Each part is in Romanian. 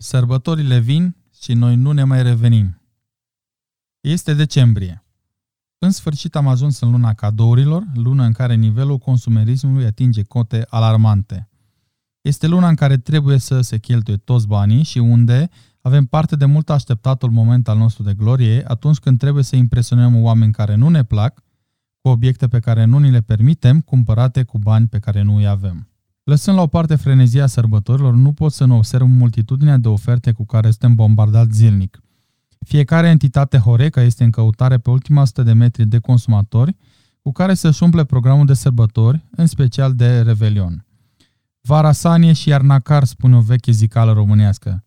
Sărbătorile vin și noi nu ne mai revenim. Este decembrie. În sfârșit am ajuns în luna cadourilor, luna în care nivelul consumerismului atinge cote alarmante. Este luna în care trebuie să se cheltuie toți banii și unde avem parte de mult așteptatul moment al nostru de glorie atunci când trebuie să impresionăm oameni care nu ne plac cu obiecte pe care nu ni le permitem, cumpărate cu bani pe care nu îi avem. Lăsând la o parte frenezia sărbătorilor, nu pot să nu observ multitudinea de oferte cu care suntem bombardați zilnic. Fiecare entitate Horeca este în căutare pe ultima 100 de metri de consumatori cu care să-și umple programul de sărbători, în special de Revelion. Vara sanie și iarna car, spune o veche zicală românească.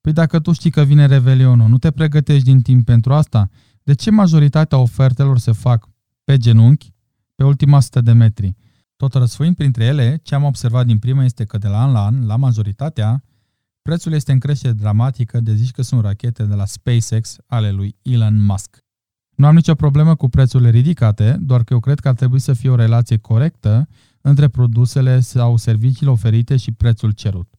Păi dacă tu știi că vine Revelionul, nu te pregătești din timp pentru asta? De ce majoritatea ofertelor se fac pe genunchi, pe ultima 100 de metri? Tot răsfoind printre ele, ce am observat din prima este că de la an la an, la majoritatea, prețul este în creștere dramatică de zici că sunt rachete de la SpaceX ale lui Elon Musk. Nu am nicio problemă cu prețurile ridicate, doar că eu cred că ar trebui să fie o relație corectă între produsele sau serviciile oferite și prețul cerut.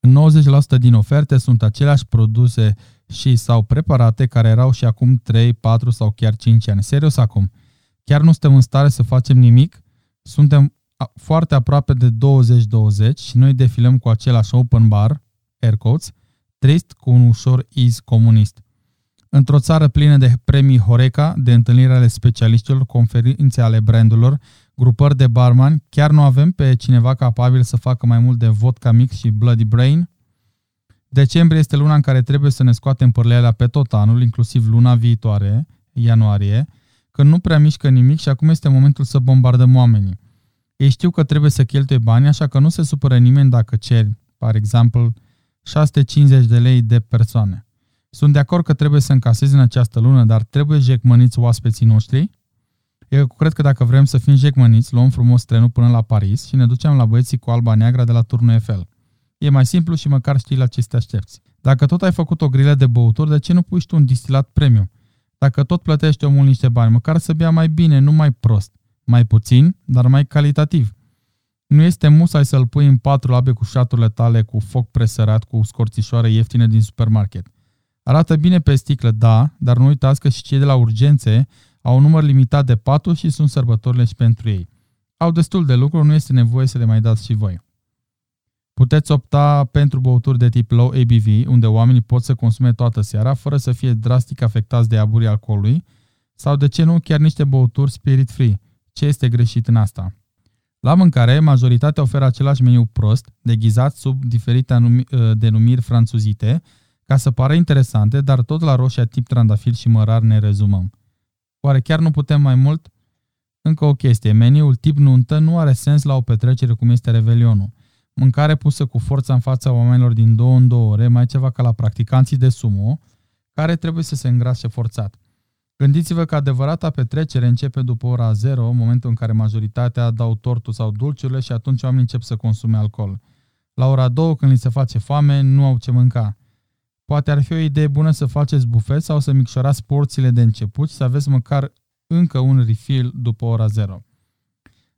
În 90% din oferte sunt aceleași produse și sau preparate care erau și acum 3, 4 sau chiar 5 ani. Serios acum. Chiar nu suntem în stare să facem nimic suntem foarte aproape de 2020 și noi defilăm cu același open bar, air quotes, trist cu un ușor iz comunist. Într-o țară plină de premii Horeca, de întâlniri ale specialiștilor, conferințe ale brandurilor, grupări de barman, chiar nu avem pe cineva capabil să facă mai mult de vodka mix și Bloody Brain? Decembrie este luna în care trebuie să ne scoatem părlealea pe tot anul, inclusiv luna viitoare, ianuarie, că nu prea mișcă nimic și acum este momentul să bombardăm oamenii. Ei știu că trebuie să cheltuie bani, așa că nu se supără nimeni dacă ceri, par exemplu, 650 de lei de persoane. Sunt de acord că trebuie să încasezi în această lună, dar trebuie jecmăniți oaspeții noștri? Eu cred că dacă vrem să fim jecmăniți, luăm frumos trenul până la Paris și ne ducem la băieții cu alba neagră de la turnul Eiffel. E mai simplu și măcar știi la ce te aștepți. Dacă tot ai făcut o grilă de băuturi, de ce nu pui tu un distilat premium? Dacă tot plătește omul niște bani, măcar să bea mai bine, nu mai prost. Mai puțin, dar mai calitativ. Nu este musai să-l pui în patru labe cu șaturile tale cu foc presărat cu scorțișoare ieftine din supermarket. Arată bine pe sticlă, da, dar nu uitați că și cei de la urgențe au un număr limitat de paturi și sunt sărbătorile și pentru ei. Au destul de lucru, nu este nevoie să le mai dați și voi. Puteți opta pentru băuturi de tip low ABV, unde oamenii pot să consume toată seara fără să fie drastic afectați de aburii alcoolului, sau de ce nu chiar niște băuturi spirit-free. Ce este greșit în asta? La mâncare, majoritatea oferă același meniu prost, deghizat sub diferite ă, denumiri franțuzite, ca să pară interesante, dar tot la roșia tip trandafir și mărar ne rezumăm. Oare chiar nu putem mai mult? Încă o chestie, meniul tip nuntă nu are sens la o petrecere cum este Revelionul mâncare pusă cu forța în fața oamenilor din două în două ore, mai ceva ca la practicanții de sumo, care trebuie să se îngrașe forțat. Gândiți-vă că adevărata petrecere începe după ora 0, momentul în care majoritatea dau tortul sau dulciurile și atunci oamenii încep să consume alcool. La ora 2, când li se face foame, nu au ce mânca. Poate ar fi o idee bună să faceți bufet sau să micșorați porțiile de început și să aveți măcar încă un refill după ora 0.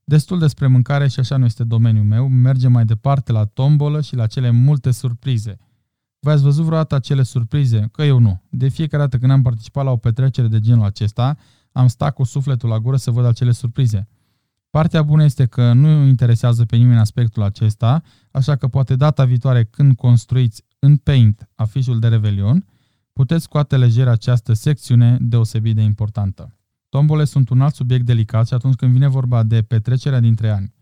Destul despre mâncare și așa nu este domeniul meu, mergem mai departe la tombolă și la cele multe surprize. Voi ați văzut vreodată acele surprize? Că eu nu. De fiecare dată când am participat la o petrecere de genul acesta, am stat cu sufletul la gură să văd acele surprize. Partea bună este că nu interesează pe nimeni aspectul acesta, așa că poate data viitoare când construiți în Paint afișul de Revelion, puteți scoate lejer această secțiune deosebit de importantă. Tombole sunt un alt subiect delicat și atunci când vine vorba de petrecerea dintre ani.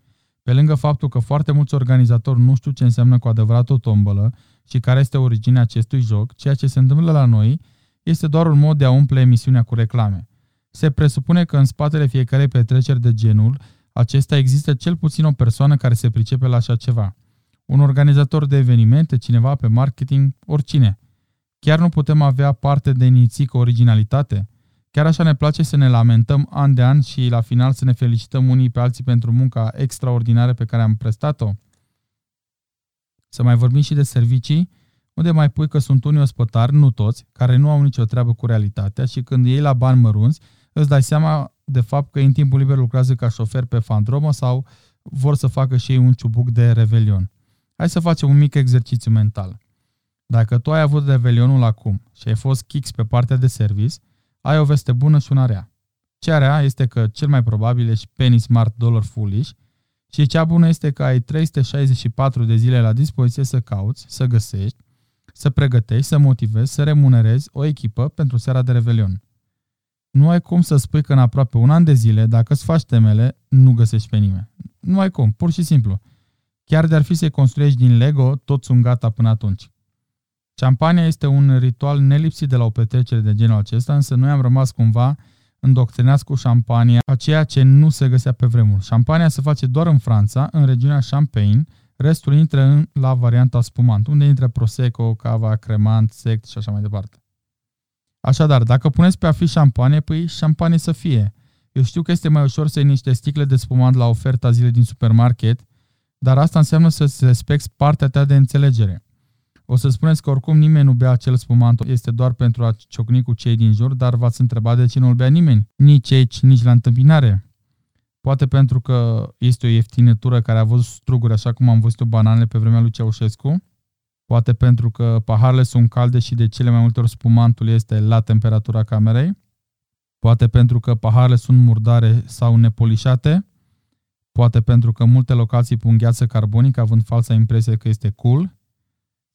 Pe lângă faptul că foarte mulți organizatori nu știu ce înseamnă cu adevărat o tombolă și care este originea acestui joc, ceea ce se întâmplă la noi este doar un mod de a umple emisiunea cu reclame. Se presupune că în spatele fiecarei petreceri de genul acesta există cel puțin o persoană care se pricepe la așa ceva. Un organizator de evenimente, cineva pe marketing, oricine. Chiar nu putem avea parte de inițică originalitate? Chiar așa ne place să ne lamentăm an de an și la final să ne felicităm unii pe alții pentru munca extraordinară pe care am prestat-o? Să mai vorbim și de servicii, unde mai pui că sunt unii ospătari, nu toți, care nu au nicio treabă cu realitatea și când iei la bani mărunți, îți dai seama de fapt că în timpul liber lucrează ca șofer pe fandromă sau vor să facă și ei un ciubuc de revelion. Hai să facem un mic exercițiu mental. Dacă tu ai avut revelionul acum și ai fost kicks pe partea de service, ai o veste bună și una rea. Cea rea este că cel mai probabil ești penny smart dollar foolish și cea bună este că ai 364 de zile la dispoziție să cauți, să găsești, să pregătești, să motivezi, să remunerezi o echipă pentru seara de revelion. Nu ai cum să spui că în aproape un an de zile, dacă îți faci temele, nu găsești pe nimeni. Nu ai cum, pur și simplu. Chiar de-ar fi să-i construiești din Lego, toți sunt gata până atunci. Campania este un ritual nelipsit de la o petrecere de genul acesta, însă noi am rămas cumva îndoctrinați cu șampania, a ceea ce nu se găsea pe vremuri. Șampania se face doar în Franța, în regiunea Champagne, restul intră în, la varianta spumant, unde intră Prosecco, cava, cremant, sect și așa mai departe. Așadar, dacă puneți pe a fi șampanie, păi șampanie să fie. Eu știu că este mai ușor să iei niște sticle de spumant la oferta zile din supermarket, dar asta înseamnă să-ți respecti partea ta de înțelegere. O să spuneți că oricum nimeni nu bea acel spumant, este doar pentru a ciocni cu cei din jur, dar v-ați întrebat de ce nu-l bea nimeni, nici aici, nici la întâmpinare. Poate pentru că este o ieftinătură care a văzut struguri așa cum am văzut bananele pe vremea lui Ceaușescu, poate pentru că paharele sunt calde și de cele mai multe ori spumantul este la temperatura camerei, poate pentru că paharele sunt murdare sau nepolișate, poate pentru că multe locații pun gheață carbonică având falsa impresie că este cool,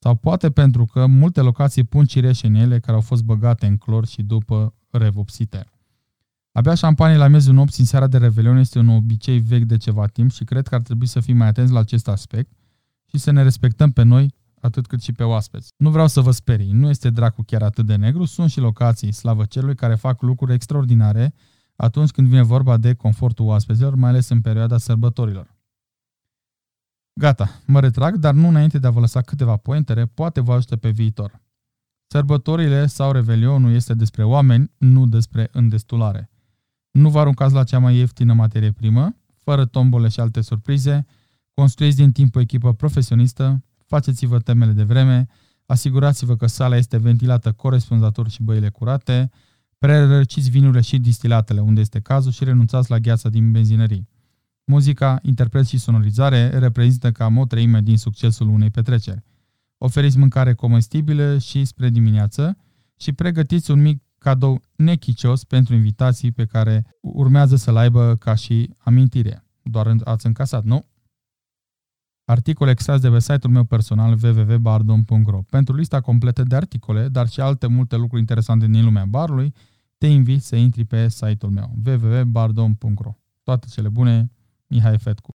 sau poate pentru că multe locații pun cireșe în ele care au fost băgate în clor și după revopsite. Abia șampanie la miezul nopții în seara de Revelion este un obicei vechi de ceva timp și cred că ar trebui să fim mai atenți la acest aspect și să ne respectăm pe noi atât cât și pe oaspeți. Nu vreau să vă sperii, nu este dracu chiar atât de negru, sunt și locații, slavă celui, care fac lucruri extraordinare atunci când vine vorba de confortul oaspeților, mai ales în perioada sărbătorilor. Gata, mă retrag, dar nu înainte de a vă lăsa câteva pointere, poate vă ajută pe viitor. Sărbătorile sau revelionul este despre oameni, nu despre îndestulare. Nu vă aruncați la cea mai ieftină materie primă, fără tombole și alte surprize, construiți din timp o echipă profesionistă, faceți-vă temele de vreme, asigurați-vă că sala este ventilată corespunzător și băile curate, prerăciți vinurile și distilatele unde este cazul și renunțați la gheața din benzinării. Muzica, interpret și sonorizare reprezintă cam o treime din succesul unei petreceri. Oferiți mâncare comestibilă și spre dimineață și pregătiți un mic cadou nechicios pentru invitații pe care urmează să-l aibă ca și amintire. Doar ați încasat, nu? Articol extras de pe site-ul meu personal www.bardon.ro Pentru lista completă de articole, dar și alte multe lucruri interesante din lumea barului, te invit să intri pe site-ul meu www.bardon.ro Toate cele bune, Michał Fetku.